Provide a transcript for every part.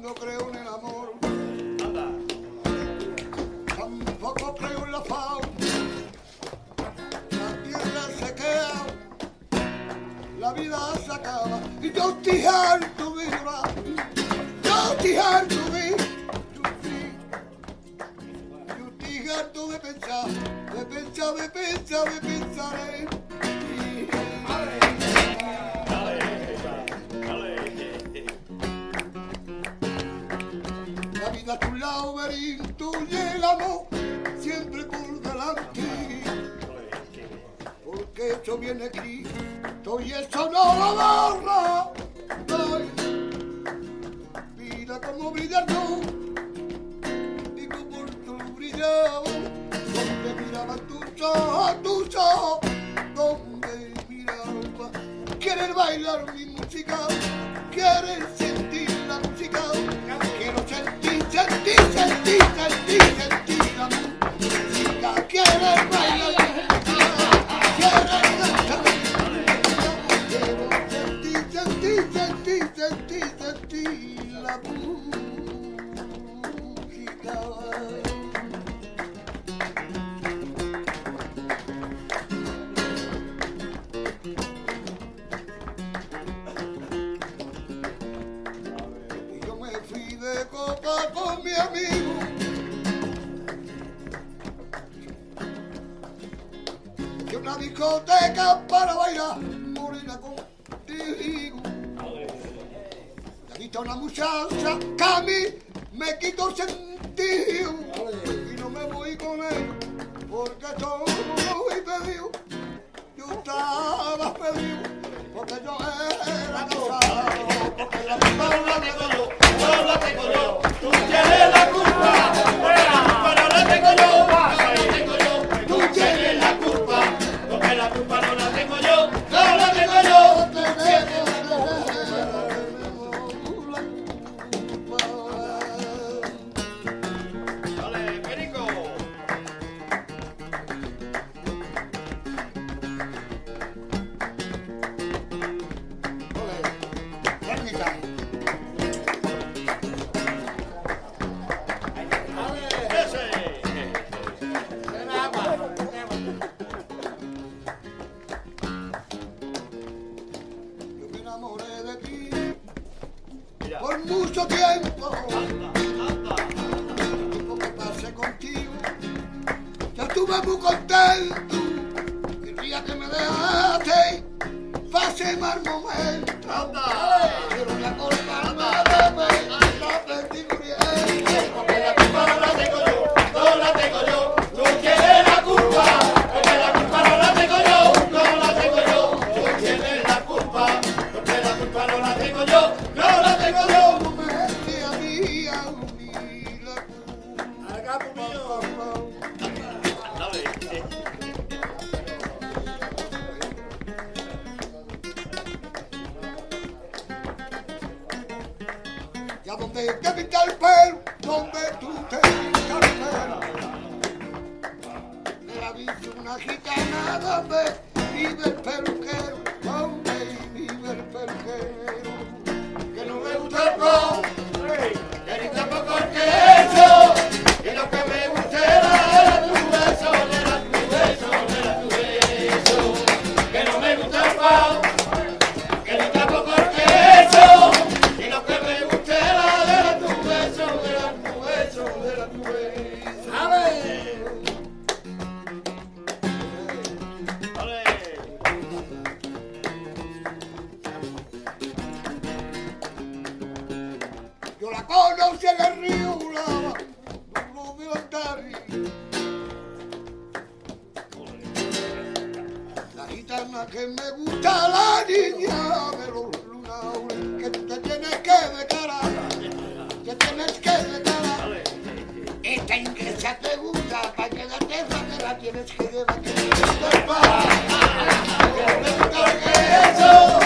No creo en el amor. Tampoco creo en la fauna. La tierra se queda. La vida se acaba. Y yo estoy harto de llorar. Yo estoy harto de. Yo estoy harto de pensar. De pensar, de pensar, de pensar en ti. Y el amor, siempre por delante. Porque esto viene Cristo y eso no lo borra. Ay, Mira cómo brilla tú, como por tu brillaba, donde miraban tus ojos, tus ojos, donde miraba. Quieres bailar mi música, quieres discoteca para bailar morena contigo. Ya visto una muchacha que a mí me quito sentido. Y no me voy con él porque estoy pedido. Yo estaba pedido porque yo era casado. Porque la la tengo yo, no la tengo yo. Tú tienes por mucho tiempo. Tiempo que pasé contigo, yo estuve muy contento. El día que me dejaste, pasé mal momento. Quiero recordarme de mí, la never be even Gitana que me gusta, la niña de los lunares, que te tienes que declarar, te tienes que declarar. Esta inglesa te gusta, para que la te la tienes que llevar, que te pan. Que no me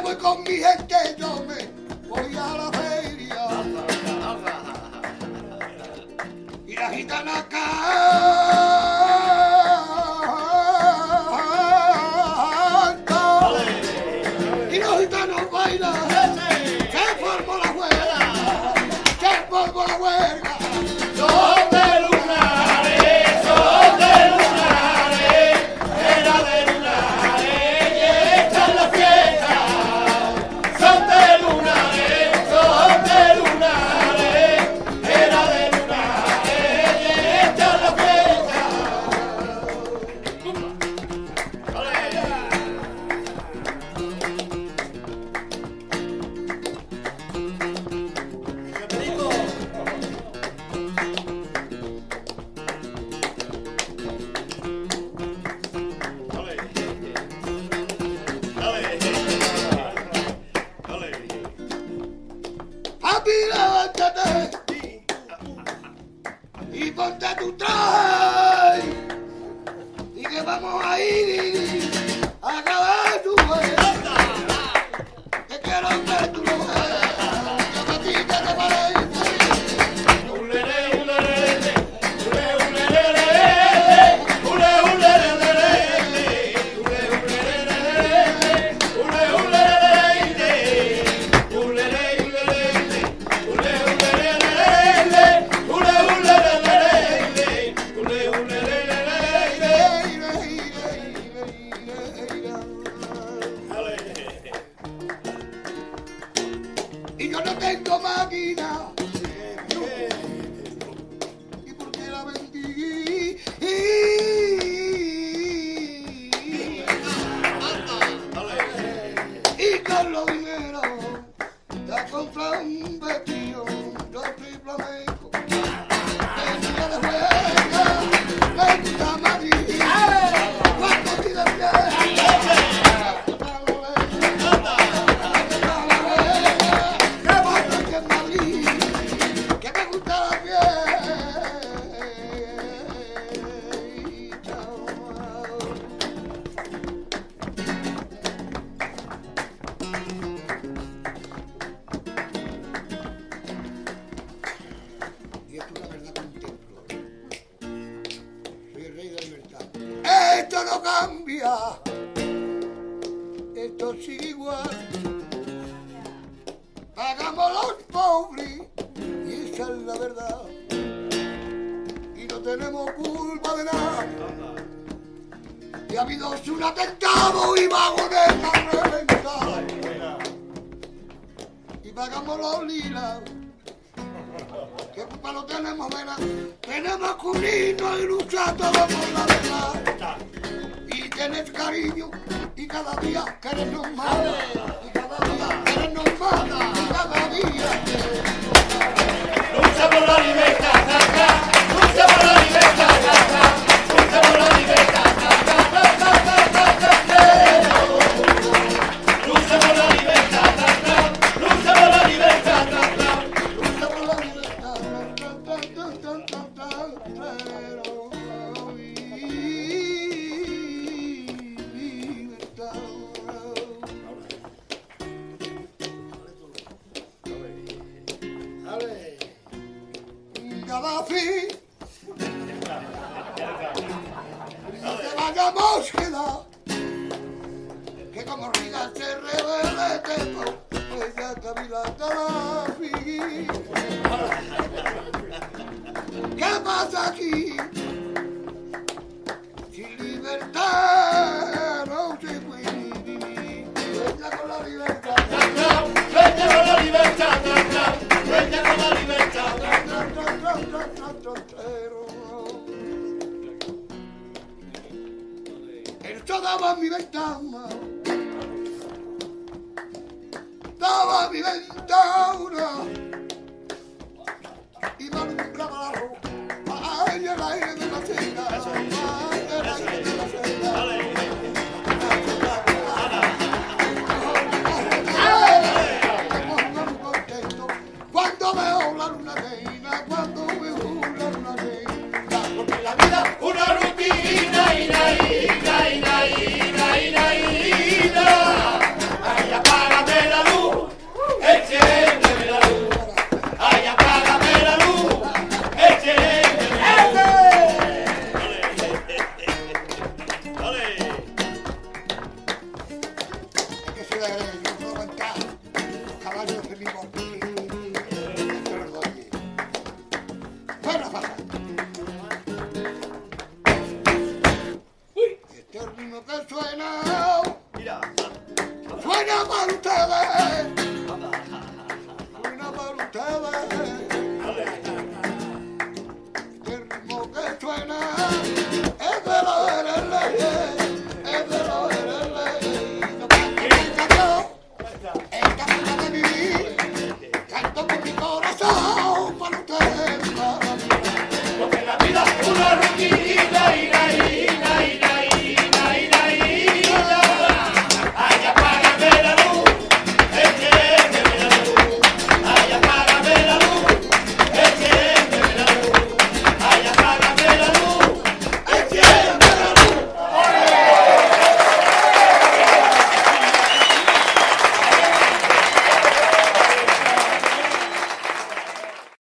voy con mi gente, yo me voy a la feria. Y la gitana canta. Y ponte tu traje. Y que vamos a ir Esto sigue igual. Pagamos los pobres y esa es la verdad. Y no tenemos culpa de nada. Y ha habido un atentado y vagones han reventado. Y pagamos los lilas. ¿Qué culpa no tenemos, verdad? Tenemos que y luchar todos por la verdad. Tienes cariño y cada día querernos más. Y cada día querernos más. Y cada día Lucha por la libertad, lucha por la libertad, lucha por la libertad, hagamos quedar que como riga se revele tempo, ella cavilata la ¿Qué pasa aquí? Sin libertad no se puede vivir. Venga con la libertad. Venga con la libertad. down